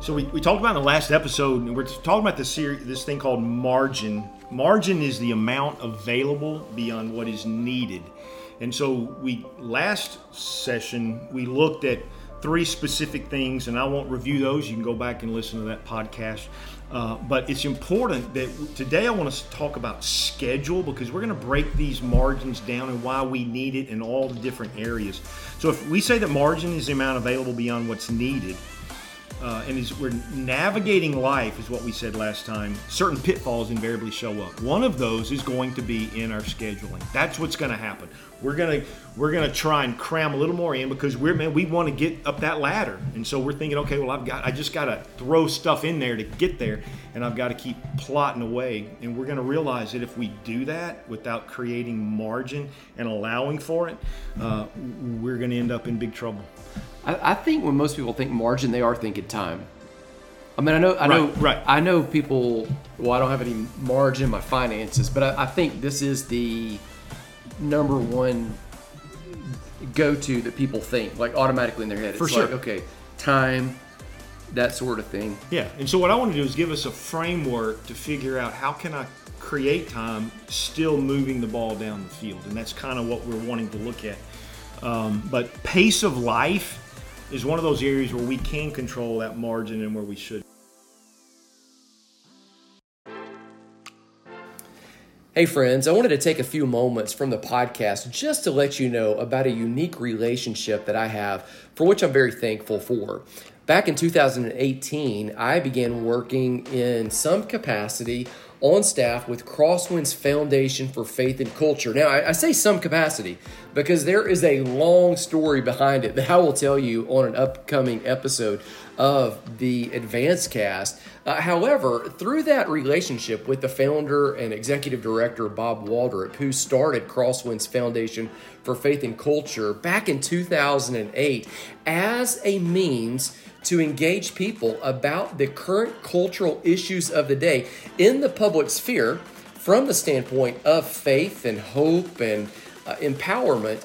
So we, we talked about in the last episode, and we're talking about this series, this thing called margin. Margin is the amount available beyond what is needed. And so we last session we looked at three specific things, and I won't review those. You can go back and listen to that podcast. Uh, but it's important that today I want to talk about schedule because we're going to break these margins down and why we need it in all the different areas. So if we say that margin is the amount available beyond what's needed, uh, and as we're navigating life, is what we said last time. Certain pitfalls invariably show up. One of those is going to be in our scheduling. That's what's going to happen. We're gonna we're gonna try and cram a little more in because we're man we want to get up that ladder, and so we're thinking, okay, well I've got I just got to throw stuff in there to get there, and I've got to keep plotting away. And we're going to realize that if we do that without creating margin and allowing for it, uh, we're going to end up in big trouble. I, I think when most people think margin, they are thinking time. I mean, I know, I know, Right, right. I know people. Well, I don't have any margin in my finances, but I, I think this is the number one go-to that people think, like automatically in their head. It's For like, sure. okay, time, that sort of thing. Yeah, and so what I want to do is give us a framework to figure out how can I create time still moving the ball down the field, and that's kind of what we're wanting to look at. Um, but pace of life is one of those areas where we can control that margin and where we should. Hey, friends, I wanted to take a few moments from the podcast just to let you know about a unique relationship that I have for which I'm very thankful for. Back in 2018, I began working in some capacity on staff with Crosswinds Foundation for Faith and Culture. Now, I, I say some capacity because there is a long story behind it that I will tell you on an upcoming episode of the Advance Cast. Uh, however, through that relationship with the founder and executive director, Bob Waldrop, who started Crosswinds Foundation for Faith and Culture back in 2008 as a means to engage people about the current cultural issues of the day in the public sphere from the standpoint of faith and hope and uh, empowerment.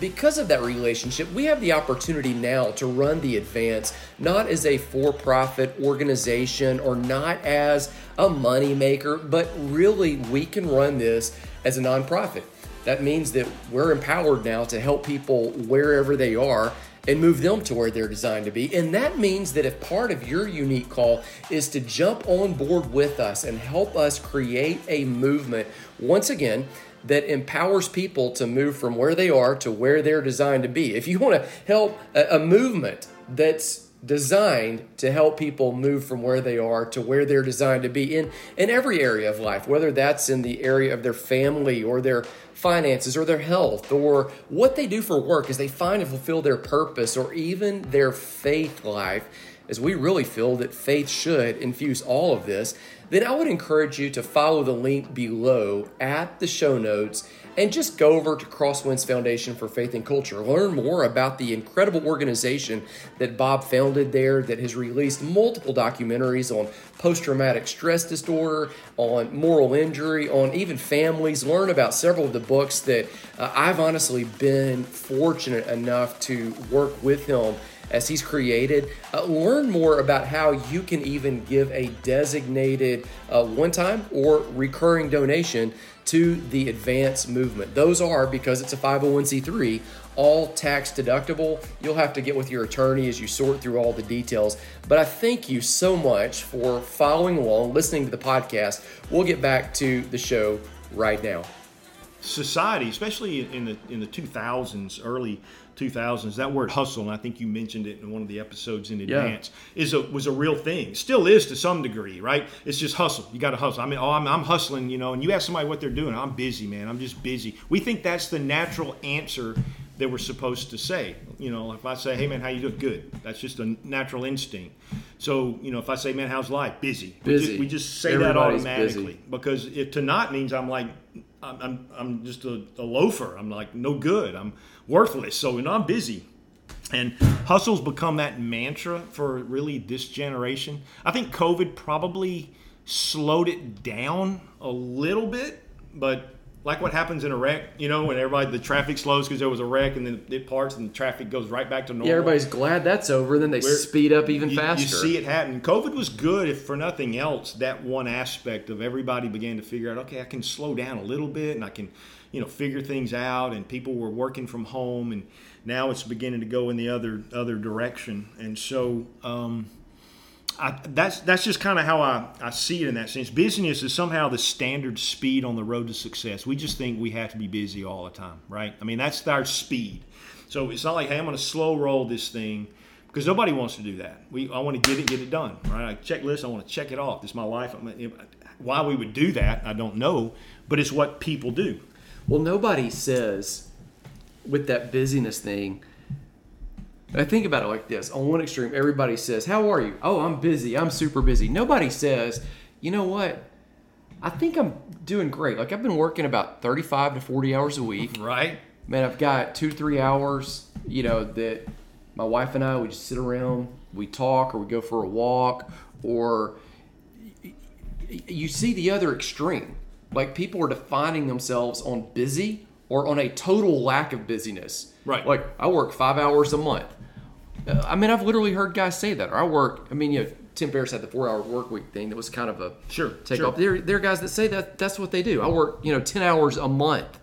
Because of that relationship, we have the opportunity now to run the Advance not as a for profit organization or not as a moneymaker, but really we can run this as a nonprofit. That means that we're empowered now to help people wherever they are and move them to where they're designed to be. And that means that if part of your unique call is to jump on board with us and help us create a movement, once again, that empowers people to move from where they are to where they're designed to be. If you want to help a, movement that's designed to help people move from where they are to where they're designed to be in in every area of life whether that's in the area of their family or their finances or their health or what they do for work as they find and fulfill their purpose or even their faith life as we really feel that faith should infuse all of this then I would encourage you to follow the link below at the show notes and just go over to Crosswinds Foundation for Faith and Culture. Learn more about the incredible organization that Bob founded there that has released multiple documentaries on post traumatic stress disorder, on moral injury, on even families. Learn about several of the books that uh, I've honestly been fortunate enough to work with him as he's created. Uh, learn more about how you can even give a designated uh, one time or recurring donation to the advance movement. Those are, because it's a 501c3, all tax deductible. You'll have to get with your attorney as you sort through all the details. But I thank you so much for following along, listening to the podcast. We'll get back to the show right now. Society, especially in the in the 2000s, early 2000s, that word hustle, and I think you mentioned it in one of the episodes in advance, Yeah. is a was a real thing. Still is to some degree, right? It's just hustle. You got to hustle. I mean, oh, I'm, I'm hustling, you know. And you ask somebody what they're doing, I'm busy, man. I'm just busy. We think that's the natural answer that we're supposed to say. You know, if I say, "Hey, man, how you doing?" Good. That's just a natural instinct. So, you know, if I say, "Man, how's life?" Busy. We Busy. just, we just say Everybody's that automatically busy. because it, to not means I'm like I'm, I'm, I'm just a, a loafer. I'm like no good. I'm worthless. So you know I'm busy. And hustle's become that mantra for really this generation. I think COVID probably slowed it down a little bit, but like what happens in a wreck, you know, when everybody the traffic slows because there was a wreck, and then it parts and the traffic goes right back to normal. Yeah, everybody's glad that's over. Then they We're- speed up even you, faster. You see it happen. COVID was good, if for nothing else. That one aspect of everybody began to figure out, okay, I can slow down a little bit, and I can, you know, figure things out. And people were working from home, and now it's beginning to go in the other other direction. And so. Um, I, that's that's just kind of how I, I see it in that sense. Busyness is somehow the standard speed on the road to success. We just think we have to be busy all the time, right? I mean, that's our speed. So it's not like, hey, I'm going to slow roll this thing because nobody wants to do that. We I want to get it, get it done, right? I checklist, I want to check it off. This is my life. I'm- Why we would do that, I don't know, but it's what people do. Well, nobody says with that busyness thing. I think about it like this. On one extreme, everybody says, "How are you?" "Oh, I'm busy. I'm super busy." Nobody says, "You know what? I think I'm doing great. Like I've been working about 35 to 40 hours a week. Right? Man, I've got 2 3 hours, you know, that my wife and I we just sit around, we talk or we go for a walk or you see the other extreme. Like people are defining themselves on busy or on a total lack of busyness. Right. Like I work five hours a month. Uh, I mean, I've literally heard guys say that. Or I work. I mean, you know, Tim Ferriss had the four-hour work week thing. That was kind of a Sure, take sure. off. There, there are guys that say that that's what they do. I work, you know, ten hours a month.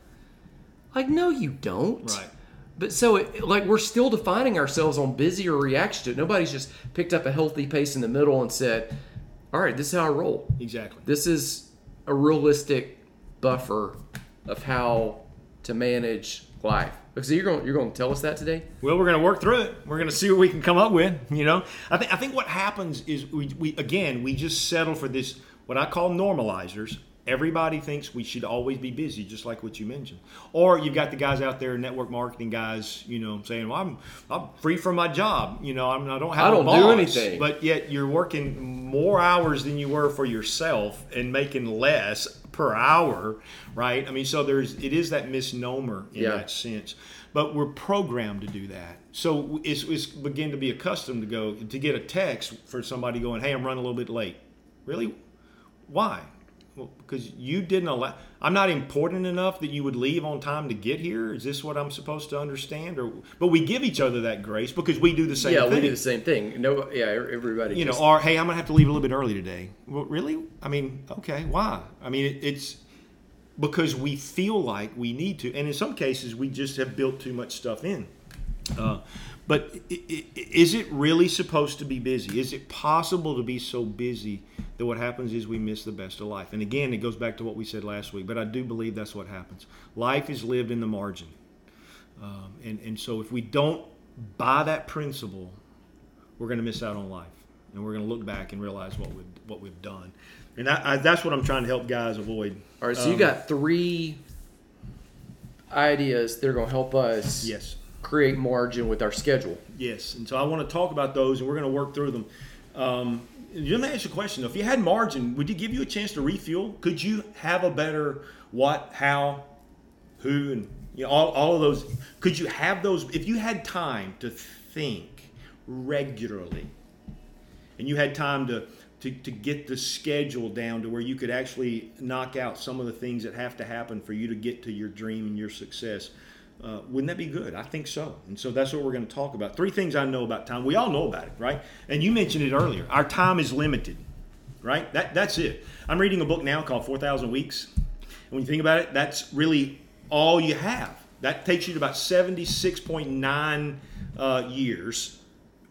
Like, no, you don't. Right. But so, it, like, we're still defining ourselves on busy or reaction to it. Nobody's just picked up a healthy pace in the middle and said, "All right, this is how I roll. Exactly. This is a realistic buffer of how to manage life." Because you're going, you're going to tell us that today. Well, we're going to work through it. We're going to see what we can come up with. You know, I think I think what happens is we, we again we just settle for this what I call normalizers. Everybody thinks we should always be busy, just like what you mentioned. Or you've got the guys out there, network marketing guys, you know, saying, "Well, I'm I'm free from my job. You know, I'm, I don't have I a don't do boss." anything. But yet you're working more hours than you were for yourself and making less per hour, right? I mean, so there's it is that misnomer in Yeah. that sense. But we're programmed to do that. So it's, it's begin to be accustomed to go to get a text for somebody going, "Hey, I'm running a little bit late." Really? Why? Well, because you didn't allow. I'm not important enough that you would leave on time to get here. Is this what I'm supposed to understand? Or but we give each other that grace because we do the same yeah, thing we do the same thing. No, yeah, everybody. you know, or hey, I'm gonna have to leave a little bit early today. Well, really? I mean, okay, why? I mean, it, it's because we feel like we need to, and in some cases, we just have built too much stuff in. Uh, but is it really supposed to be busy? Is it possible to be so busy that what happens is we miss the best of life? And again, it goes back to what we said last week. But I do believe that's what happens. Life is lived in the margin, um, and and so if we don't buy that principle, we're going to miss out on life, and we're going to look back and realize what we've, what we've done, and I, I, that's what I'm trying to help guys avoid. All right, so you Um, got three ideas that are going to help us yes, create margin with our schedule. yes, and so I want to talk about those, and we're going to work through them. Um, let me ask you a question: though. If you had margin, would you give you a chance to refuel? Could you have a better what, how, who, and you know, all, all of those? Could you have those if you had time to think regularly? and you had time to, to, to get the schedule down to where you could actually knock out some of the things that have to happen for you to get to your dream and your success. Uh, wouldn't that be good? I think so. And so that's what we're going to talk about. Three things I know about time. We all know about it, right? And you mentioned it earlier. Our time is limited, right? That, that's it. I'm reading a book now called 4,000 Weeks. And when you think about it, that's really all you have. That takes you to about 76.9 uh, years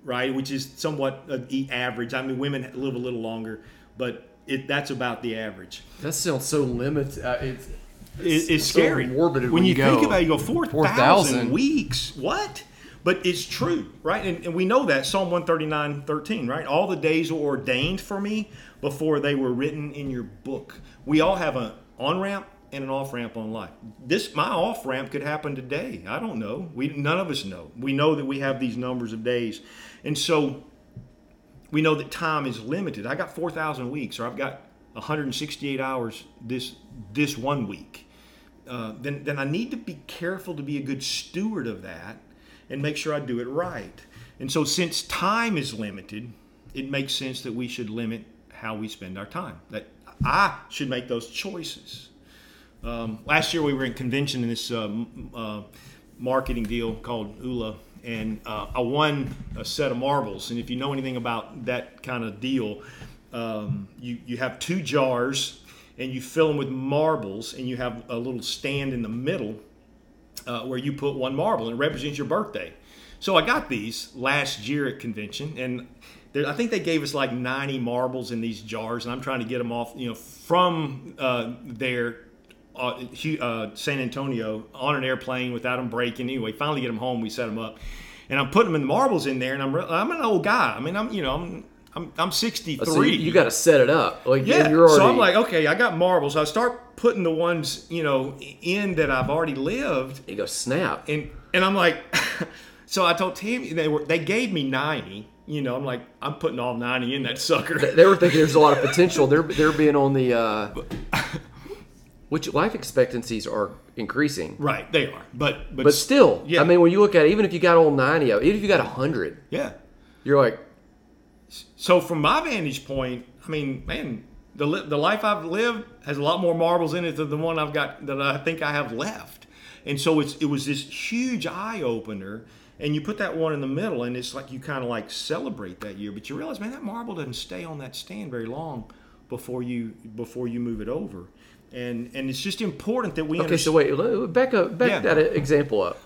right? Which is somewhat the average. I mean, women live a little longer, but it, that's about the average. That sounds so limited. Uh, it's, It's so scary. morbid when when you think about it, you go 4,000 4,000. weeks. What? But it's true, right? And, and we know that Psalm 139, 13, right? All the days were ordained for me before they were written in your book. We all have an on ramp and an off ramp on life. This my off ramp could happen today. I don't know. We none of us know. We know that we have these numbers of days, and so we know that time is limited. I got 4,000 weeks, or I've got 168 hours this this one week. Uh, then then I need to be careful to be a good steward of that and make sure I do it right. And so, since time is limited, it makes sense that we should limit how we spend our time. That I should make those choices. Um, last year we were in convention in this uh, uh, marketing deal called ULA, and uh, I won a set of marbles. And if you know anything about that kind of deal, um, you you have two jars and you fill them with marbles, and you have a little stand in the middle uh, where you put one marble and it represents your birthday. So I got these last year at convention, and I think they gave us like 90 marbles in these jars, and I'm trying to get them off, you know, from uh, there. Uh, uh, San Antonio on an airplane without them breaking. Anyway, finally get them home. We set them up, and I'm putting them in the marbles in there. And I'm re- I'm an old guy. I mean, I'm you know I'm I'm, I'm 63. So you, you got to set it up. Like Yeah. you're already. So I'm like, okay, I got marbles. I start putting the ones, you know, in that I've already lived, you go snap. and and I'm like, so I told Tammy they were they gave me 90. You know, I'm like, I'm putting all 90 in that sucker. They were thinking there's a lot of potential. They're they're being on the. Uh, which life expectancies are increasing. right, they are, but but, But still, yeah, I mean, when you look at it, even if you got all 90 even if you got 100, yeah. you're like, So from my vantage point, I mean, man, the the life I've lived has a lot more marbles in it than the one I've got that I think I have left. And so it's it was this huge eye opener. And you put that one in the middle, and it's like you kind of like celebrate that year. But you realize, man, that marble doesn't stay on that stand very long before you before you move it over. And and it's just important that we okay, so understand. wait, let- back up, back Yeah. that example up.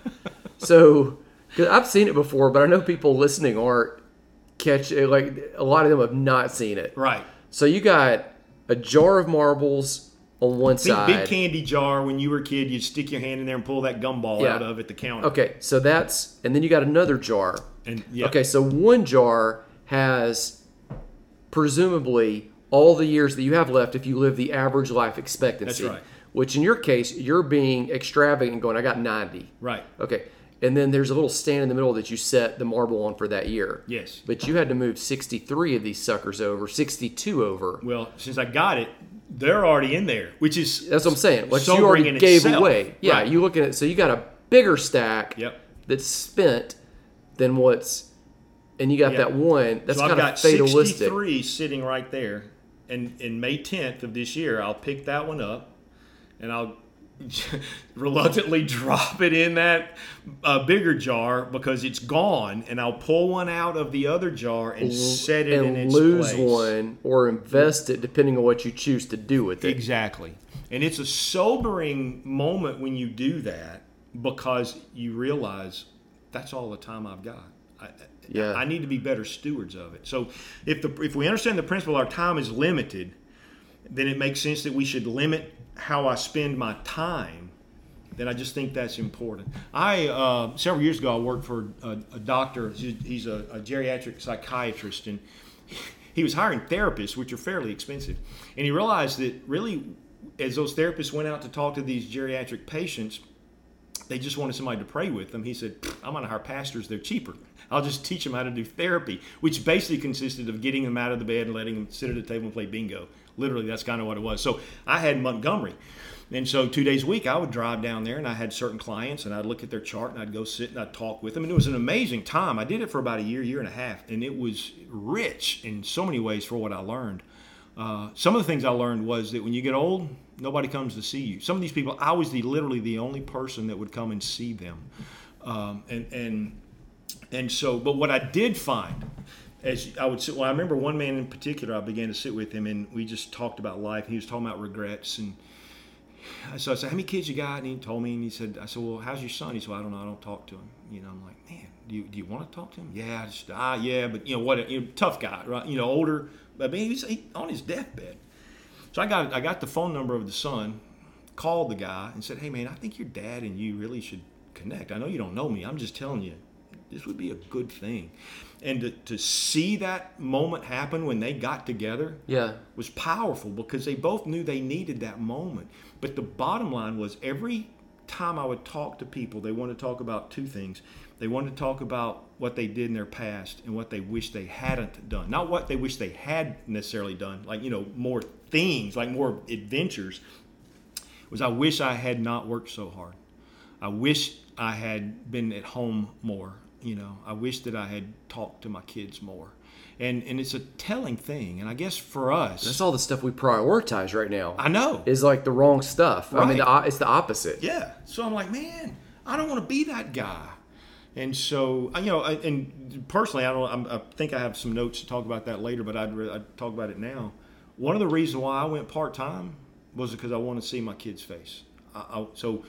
so, because I've seen it before, but I know people listening aren't catch it. like a lot of them have not seen it. Right. So you got a jar of marbles on one Big, side. big candy jar. When you were a kid, you'd stick your hand in there and pull that gumball Yeah. out of at the counter. Okay, so that's and then you got another jar. And yeah. Okay, so one jar has presumably all the years that you have left if you live the average life expectancy. That's right. Which in your case, you're being extravagant and going, I got 90. Right. Okay. And then there's a little stand in the middle that you set the marble on for that year. Yes. But you had to move 63 of these suckers over, 62 over. Well, since I got it, they're already in there, which is That's what I'm saying. What you already in gave itself. away. Yeah, Right. you look at it. So you got a bigger stack Yep. that's spent than what's, and you got Yeah. that one that's so I've kind got of fatalistic. 63 sitting right there, and in May 10th of this year, I'll pick that one up, and I'll reluctantly drop it in that uh, bigger jar because it's gone, and I'll pull one out of the other jar and set it in and its lose place. one or invest it depending on what you choose to do with it. Exactly. And it's a sobering moment when you do that because you realize that's all the time I've got. I, Yeah. I need to be better stewards of it. So if the if we understand the principle our time is limited, then it makes sense that we should limit how I spend my time. Then I just think that's important. I uh, several years ago I worked for a, a doctor. He's a, a geriatric psychiatrist, and he was hiring therapists, which are fairly expensive. And he realized that really, as those therapists went out to talk to these geriatric patients, they just wanted somebody to pray with them. He said, I'm going to hire pastors, they're cheaper. I'll just teach them how to do therapy, which basically consisted of getting them out of the bed and letting them sit at a table and play bingo. Literally, that's kind of what it was. So I had Montgomery. And so two days a week, I would drive down there and I had certain clients and I'd look at their chart and I'd go sit and I'd talk with them. And it was an amazing time. I did it for about a year, year and a half. And it was rich in so many ways for what I learned. Uh, some of the things I learned was that when you get old, nobody comes to see you. Some of these people, I was the literally the only person that would come and see them, um, and and and so. But what I did find, as I would sit, well, I remember one man in particular. I began to sit with him, and we just talked about life. He was talking about regrets, and so I said, "How many kids you got?" And he told me, and he said, "I said, well, how's your son?" He said, well, "I don't know. I don't talk to him." You know, I'm like, "Man, do you, do you want to talk to him?" Yeah, I just, ah, yeah, but you know what? You know, tough guy, right? You know, older, but I mean, he's he, on his deathbed. So I got I got the phone number of the son, called the guy, and said, "Hey, man, I think your dad and you really should connect. I know you don't know me. I'm just telling you, this would be a good thing." And to, to see that moment happen when they got together, Yeah. was powerful because they both knew they needed that moment. But the bottom line was every time I would talk to people, they wanted to talk about two things. They wanted to talk about what they did in their past and what they wish they hadn't done. Not what they wish they had necessarily done, like, you know, more things, like more adventures. Was I wish I had not worked so hard. I wish I had been at home more. You know, I wish that I had talked to my kids more. and and it's a telling thing. And I guess for us, That's all the stuff we prioritize right now. I know is like the wrong stuff. I mean, the, it's the opposite. Yeah. So I'm like, man, I don't want to be that guy. And so, uh, you know, I- and personally, I don't. I'm, I think I have some notes to talk about that later, but I'd, I'd talk about it now. One of the reasons why I went part time was because I wanted to see my kid's face. I, I, so,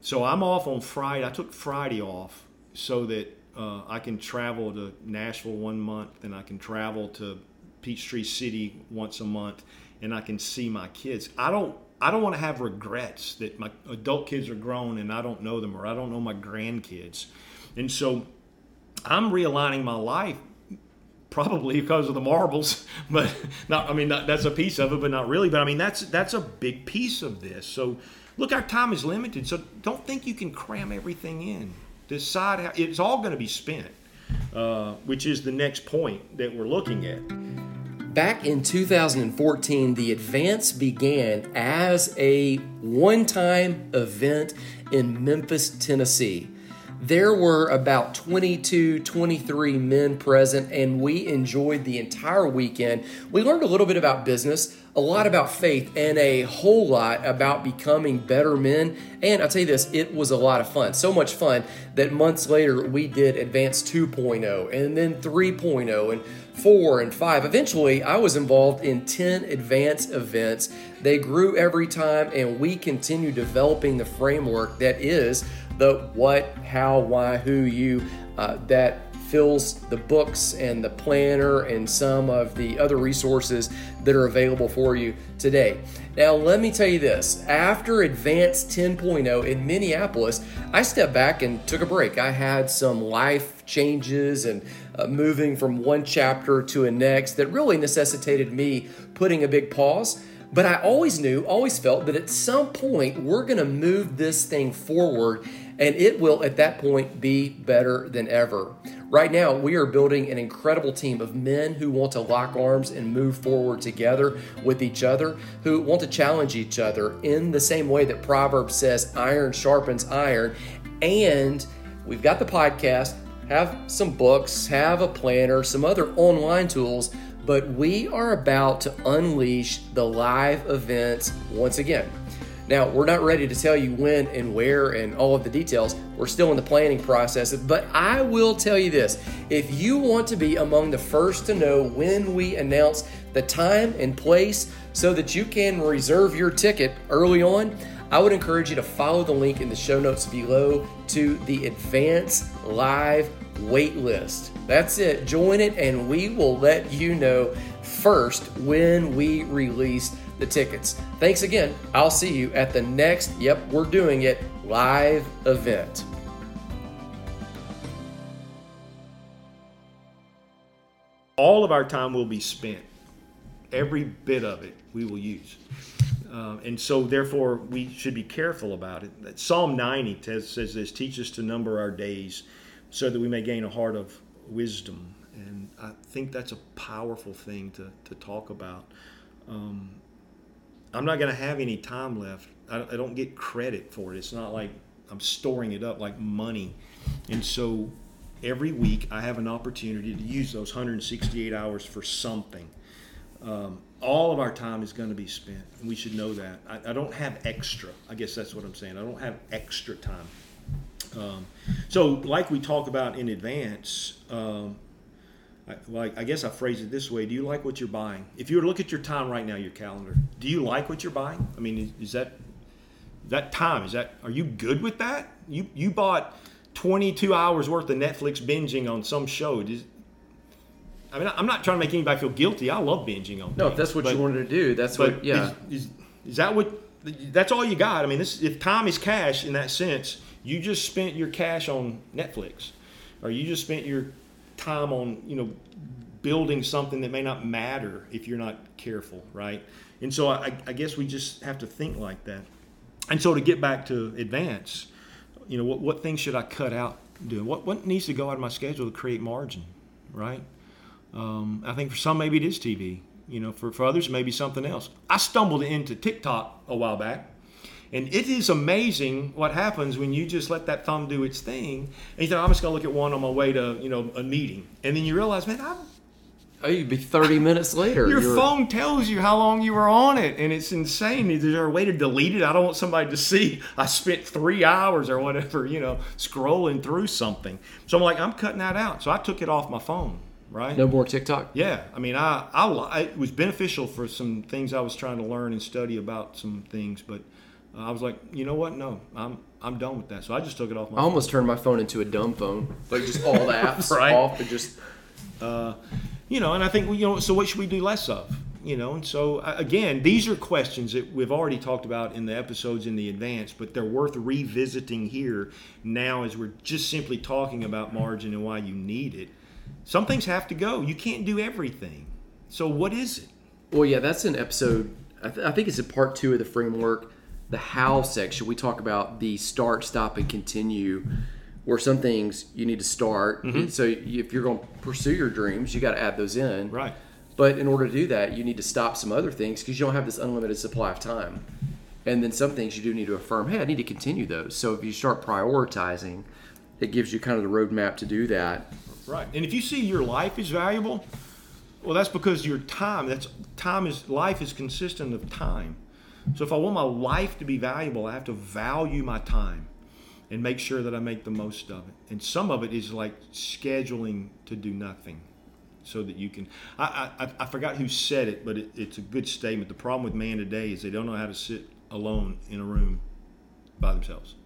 so I'm off on Friday. I took Friday off so that uh, I can travel to Nashville one month, and I can travel to Peachtree City once a month, and I can see my kids. I don't. I don't want to have regrets that my adult kids are grown and I don't know them, or I don't know my grandkids, and so I'm realigning my life probably because of the marbles but not i mean not, that's a piece of it but not really but i mean that's that's a big piece of this. So look our time is limited so don't think you can cram everything in. Decide how it's all going to be spent uh, which is the next point that we're looking at. Back in 2014, the advance began as a one time event in Memphis, Tennessee. There were about 22, 23 men present, and we enjoyed the entire weekend. We learned a little bit about business, a lot about faith, and a whole lot about becoming better men. And I'll tell you this, it was a lot of fun. So much fun that months later we did Advance 2.0 and then 3.0 and 4 and 5. Eventually, I was involved in 10 advance events. They grew every time, and we continue developing the framework that is the what, how, why, who, you uh, that fills the books and the planner and some of the other resources that are available for you today. Now, let me tell you this after Advance 10.0 in Minneapolis, I stepped back and took a break. I had some life changes and uh, moving from one chapter to a next that really necessitated me putting a big pause. But I always knew, always felt that at some point we're going to move this thing forward and it will at that point be better than ever. Right now, we are building an incredible team of men who want to lock arms and move forward together with each other, who want to challenge each other in the same way that Proverbs says, iron sharpens iron. And we've got the podcast, have some books, have a planner, some other online tools, but we are about to unleash the live events once again. Now, we're not ready to tell you when and where and all of the details. We're still in the planning process, but I will tell you this. If you want to be among the first to know when we announce the time and place so that you can reserve your ticket early on, I would encourage you to follow the link in the show notes below to the Advance Live wait list. That's it. Join it, and we will let you know first when we release the tickets. Thanks again. I'll see you at the next, yep, we're doing it, live event. all of our time will be spent. Every bit of it we will use. Um, and so, therefore, we should be careful about it. Psalm 90 says, says this Teach us to number our days so that we may gain a heart of wisdom. And I think that's a powerful thing to, to talk about. Um, I'm not going to have any time left. I, I don't get credit for it. It's not like I'm storing it up like money. And so every week I have an opportunity to use those 168 hours for something. Um, all of our time is going to be spent, and we should know that. I, I don't have extra. I guess that's what I'm saying. I don't have extra time. Um, so, like we talked about in advance, um, I, like I guess I phrase it this way: Do you like what you're buying? If you were to look at your time right now, your calendar, do you like what you're buying? I mean, is, is that that time? Is that are you good with that? You you bought 22 hours worth of Netflix binging on some show. Does, I mean, I'm not trying to make anybody feel guilty. I love binging on. No, if that's what but- you wanted to do, that's what, yeah. is, is, is that what? That's all you got. I mean, this if time is cash in that sense, you just spent your cash on Netflix, or you just spent your time on you know building something that may not matter if you're not careful, right? And so I, I guess we just have to think like that. And so to get back to advance, you know, what, what things should I cut out doing? What what needs to go out of my schedule to create margin, right? Um, I think for some maybe it is TV. You know, for, for others maybe something else. I stumbled into TikTok a while back, and it is amazing what happens when you just let that thumb do its thing. And you think I'm just gonna look at one on my way to you know a meeting, and then you realize, man, I'm Oh, you'd be 30 minutes later. Your You're- phone tells you how long you were on it, and it's insane. Is there a way to delete it? I don't want somebody to see I spent three hours or whatever, you know, scrolling through something. So I'm like, I'm cutting that out. So I took it off my phone, right? No more TikTok? Yeah, I mean, I, I it was beneficial for some things I was trying to learn and study about some things, but uh, I was like, you know what? No, I'm I'm done with that. So I just took it off my. I almost turned my phone into a dumb phone. Like just all the apps Right. off and just. Uh, you know, and I think you know. So what should we do less of? You know, and so again, these are questions that we've already talked about in the episodes in the advance, but they're worth revisiting here now as we're just simply talking about margin and why you need it. Some things have to go. You can't do everything. So what is it? Well, yeah, that's an episode. I, th- I think it's a part two of the framework. The how section, we talk about the start, stop, and continue, where some things you need to start. Mm-hmm. So if you're going to pursue your dreams, you got to add those in. Right. But in order to do that, you need to stop some other things because you don't have this unlimited supply of time. And then some things you do need to affirm, hey, I need to continue those. So if you start prioritizing, it gives you kind of the roadmap to do that. Right. And if you see your life is valuable, well, that's because your time. That's time is life is consistent of time. So if I want my life to be valuable, I have to value my time and make sure that I make the most of it. And some of it is like scheduling to do nothing, so that you can. I I, I forgot who said it, but it, it's a good statement. The problem with man today is they don't know how to sit alone in a room by themselves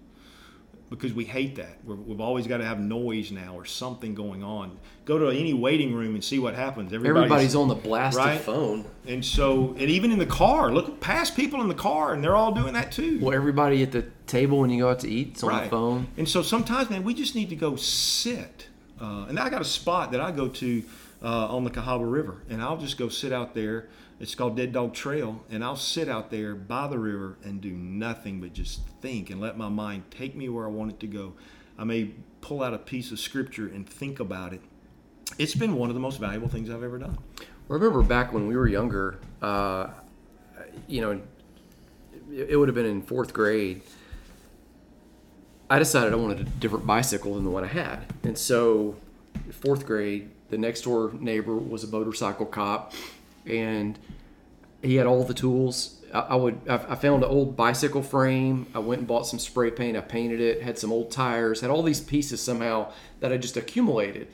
because we hate that. We're, we've always got to have noise now or something going on. Go to any waiting room and see what happens. Everybody's on the blasted Right. phone. And so, and even in the car, look past people in the car, and they're all doing that too. Well, everybody at the table when you go out to eat, it's on the phone. And so sometimes, man, we just need to go sit. Uh, and I got a spot that I go to uh, on the Cahaba River, and I'll just go sit out there. It's called Dead Dog Trail, and I'll sit out there by the river and do nothing but just think and let my mind take me where I want it to go. I may pull out a piece of scripture and think about it. It's been one of the most valuable things I've ever done. I remember back when we were younger, uh, you know, it, would have been in fourth grade. I decided I wanted a different bicycle than the one I had. And so, fourth grade, the next door neighbor was a motorcycle cop, and he had all the tools. I, I would I, I found an old bicycle frame. I went and bought some spray paint. I painted it. Had some old tires. Had all these pieces somehow that I just accumulated.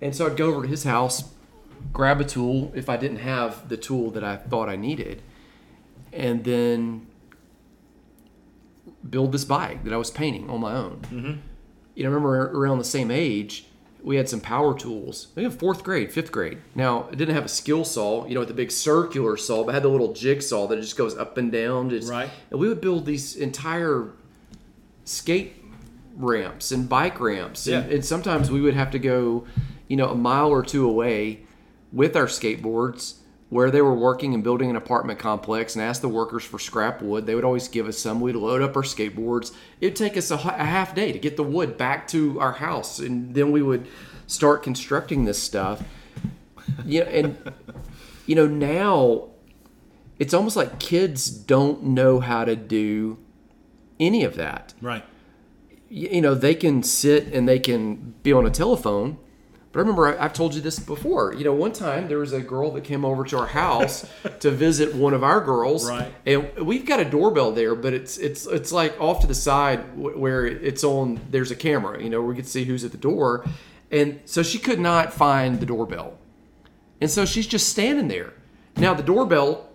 And so I'd go over to his house, grab a tool if I didn't have the tool that I thought I needed, and then build this bike that I was painting on my own. Mm-hmm. You know, I remember around the same age, we had some power tools. We had fourth grade, fifth grade. Now, it didn't have a skill saw, you know, with the big circular saw, but had the little jigsaw that just goes up and down. Just, Right. And we would build these entire skate ramps and bike ramps. And, and sometimes we would have to go, you know, a mile or two away with our skateboards where they were working and building an apartment complex and asked the workers for scrap wood. They would always give us some. We'd load up our skateboards. It'd take us a half day to get the wood back to our house. And then we would start constructing this stuff. Yeah, and you know, now it's almost like kids don't know how to do any of that Right. you know they can sit and they can be on a telephone but i remember I, i've told you this before. You know one time there was a girl that came over to our house to visit one of our girls. Right. and we've got a doorbell there but it's it's it's like off to the side where it's on there's a camera you know we can see who's at the door. And so she could not find the doorbell. And so she's just standing there. Now the doorbell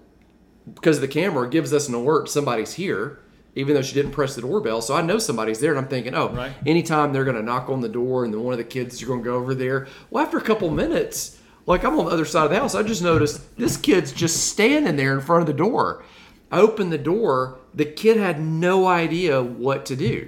because of the camera gives us an alert somebody's here even though she didn't press the doorbell so i know somebody's there and i'm thinking oh Right. anytime they're going to knock on the door and then one of the kids are going to go over there well after a couple minutes like i'm on the other side of the house i just noticed this kid's just standing there in front of the door i opened the door the kid had no idea what to do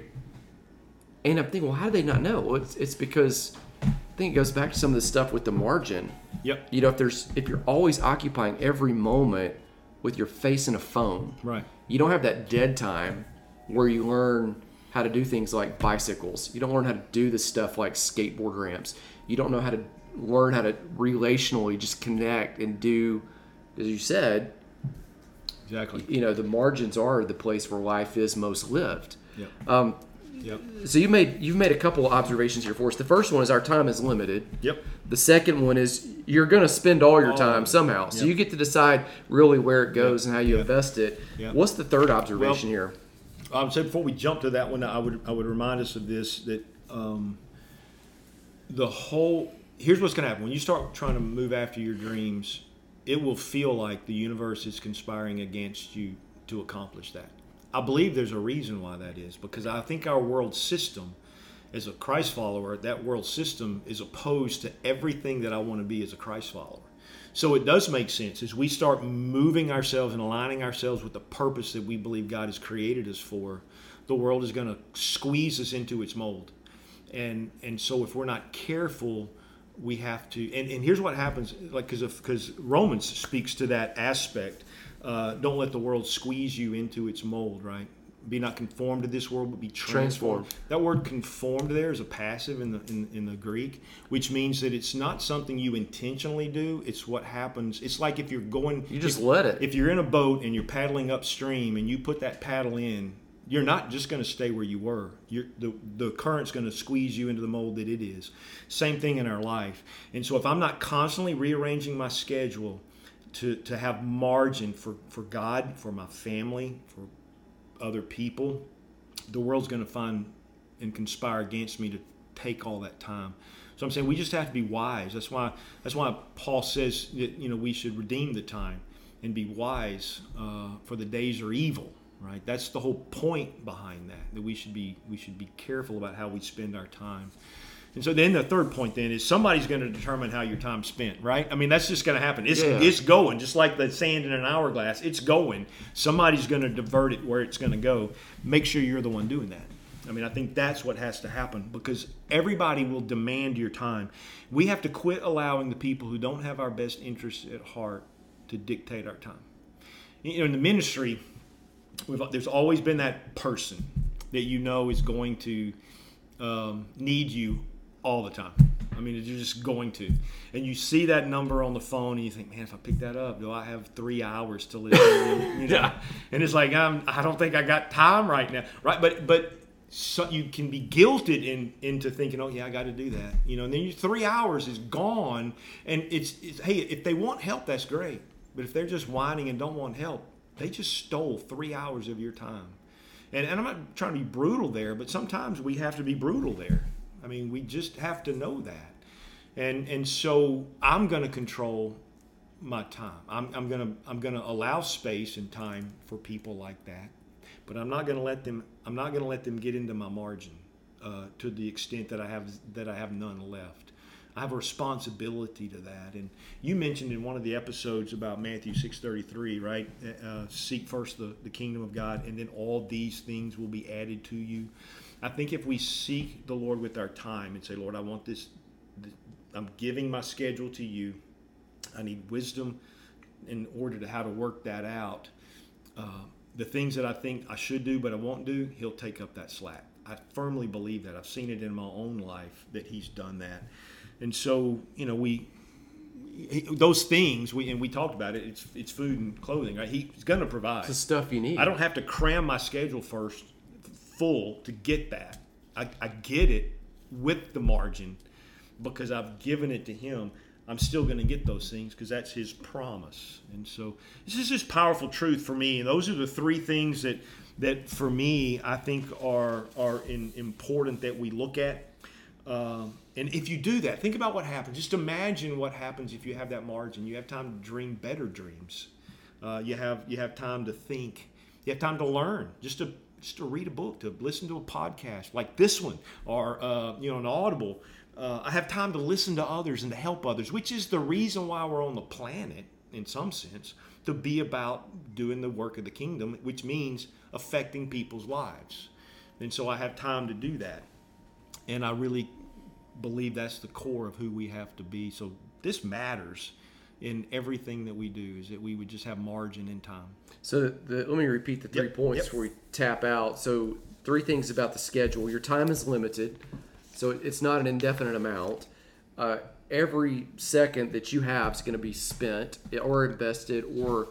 and i'm thinking well how do they not know well, it's, it's because i think it goes back to some of the stuff with the margin Yep. you know if there's if you're always occupying every moment with your face in a phone Right. You don't have that dead time where you learn how to do things like bicycles you don't learn how to do the stuff like skateboard ramps you don't know how to learn how to relationally just connect and do as you said Exactly. you know the margins are the place where life is most lived Yep. um, Yep. So you made you've made a couple of observations here for us. The first one is our time is limited. Yep. The second one is you're going to spend all your All time somehow. So Yep. you get to decide really where it goes and how you Yep. invest it. Yep. What's the third observation here? I would say before we jump to that one, I would I would remind us of this that um, the whole here's what's going to happen when you start trying to move after your dreams. It will feel like the universe is conspiring against you to accomplish that. I believe there's a reason why that is because I think our world system, as a Christ follower, that world system is opposed to everything that I want to be as a Christ follower. So it does make sense as we start moving ourselves and aligning ourselves with the purpose that we believe God has created us for, the world is going to squeeze us into its mold. And and so if we're not careful, we have to and, and here's what happens like because because Romans speaks to that aspect. Uh, don't let the world squeeze you into its mold, right? Be not conformed to this world, but be transformed. Transformed. That word "conformed" there is a passive in the in, in the Greek, which means that it's not something you intentionally do. It's what happens. It's like if you're going, You just if, let it. If you're in a boat and you're paddling upstream and you put that paddle in, you're not just going to stay where you were. You're, the the current's going to squeeze you into the mold that it is. Same thing in our life. And so if I'm not constantly rearranging my schedule to to have margin for for God, for my family, for other people, the world's going to find and conspire against me to take all that time. So I'm saying we just have to be wise. That's why that's why Paul says that you know we should redeem the time and be wise, uh, for the days are evil. Right. That's the whole point behind that. That we should be we should be careful about how we spend our time. And so then the third point then is somebody's going to determine how your time's spent, right? I mean that's just going to happen. It's Yeah. it's going just like the sand in an hourglass. It's going. Somebody's going to divert it where it's going to go. Make sure you're the one doing that. I mean, I think that's what has to happen because everybody will demand your time. We have to quit allowing the people who don't have our best interests at heart to dictate our time. You know, in the ministry, we've, there's always been that person that you know is going to um, need you all the time. I mean, you're just going to. And you see that number on the phone and you think, man, if I pick that up, do I have three hours to live? you know? Yeah. And it's like, I'm, I don't think I got time right now. Right. But, but, so you can be guilted in, into thinking, oh yeah, I got to do that, you know. And then your three hours is gone, and it's, it's hey, if they want help, that's great. But if they're just whining and don't want help, they just stole three hours of your time. And, and I'm not trying to be brutal there, but sometimes we have to be brutal there. I mean, we just have to know that. And and so I'm going to control my time. I'm, I'm going to I'm going to allow space and time for people like that, but I'm not going to let them I'm not going to let them get into my margin uh, to the extent that I have that I have none left. I have a responsibility to that. And you mentioned in one of the episodes about Matthew 6:33, right? Uh, seek first the, the kingdom of God, and then all these things will be added to you. I think if we seek the Lord with our time and say, Lord, I want this, I'm giving my schedule to you. I need wisdom in order to how to work that out. Uh, the things that I think I should do but I won't do, He'll take up that slack. I firmly believe that. I've seen it in my own life that He's done that. And so, you know, we those things we and we talked about it. It's it's food and clothing. Right? He's going to provide. It's the stuff you need. I don't have to cram my schedule first full to get that. I, I get it with the margin because I've given it to him. I'm still going to get those things because that's his promise. And so this is just powerful truth for me. And those are the three things that that for me I think are are in, important that we look at. Um, and if you do that, think about what happens. Just imagine what happens if you have that margin. You have time to dream better dreams. Uh, you have you have time to think. You have time to learn. Just to just to read a book, to listen to a podcast like this one, or uh, you know an Audible. Uh, I have time to listen to others and to help others, which is the reason why we're on the planet, in some sense, to be about doing the work of the kingdom, which means affecting people's lives. And so I have time to do that, and I really believe that's the core of who we have to be. So this matters in everything that we do is that we would just have margin in time. So the, let me repeat the three Yep, points yep. before we tap out. So three things about the schedule. Your time is limited, so it's not an indefinite amount. Uh, every second that you have is going to be spent or invested, or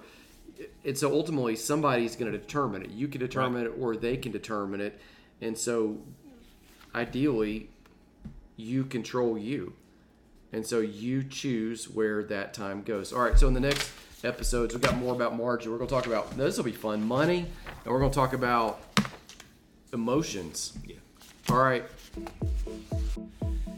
and so ultimately somebody's going to determine it. You can determine it, or they can determine it. And so ideally, you control you. And so you choose where that time goes. All right, so in the next episodes, we've got more about margin. We're going to talk about this will be fun money, and we're going to talk about emotions. Yeah. All right.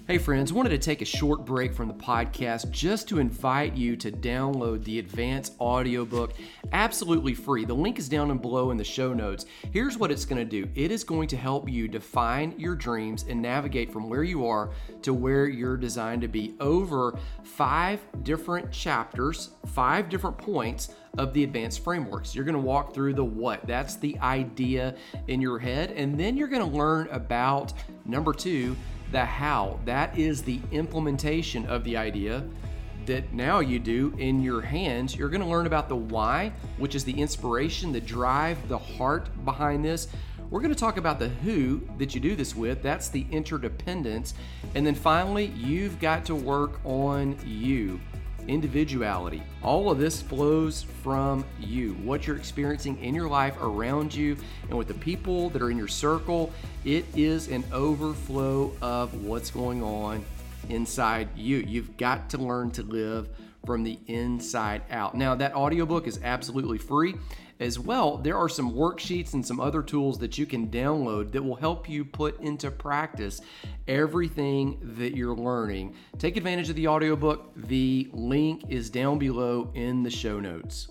Hey, friends, wanted to take a short break from the podcast just to invite you to download the advanced audiobook absolutely free. The link is down and below in the show notes. Here's what it's going to do it is going to help you define your dreams and navigate from where you are to where you're designed to be over five different chapters, five different points of the advanced frameworks. You're going to walk through the what. That's the idea in your head. And then you're going to learn about number two, the how. That is the implementation of the idea that now you do in your hands. You're going to learn about the why, which is the inspiration, the drive, the heart behind this. We're going to talk about the who that you do this with. That's the interdependence. And then finally, you've got to work on you individuality. All of this flows from you, what you're experiencing in your life around you and with the people that are in your circle. It is an overflow of what's going on inside you. You've got to learn to live from the inside out. Now, that audiobook is absolutely free. As well, there are some worksheets and some other tools that you can download that will help you put into practice everything that you're learning. Take advantage of the audiobook. The link is down below in the show notes.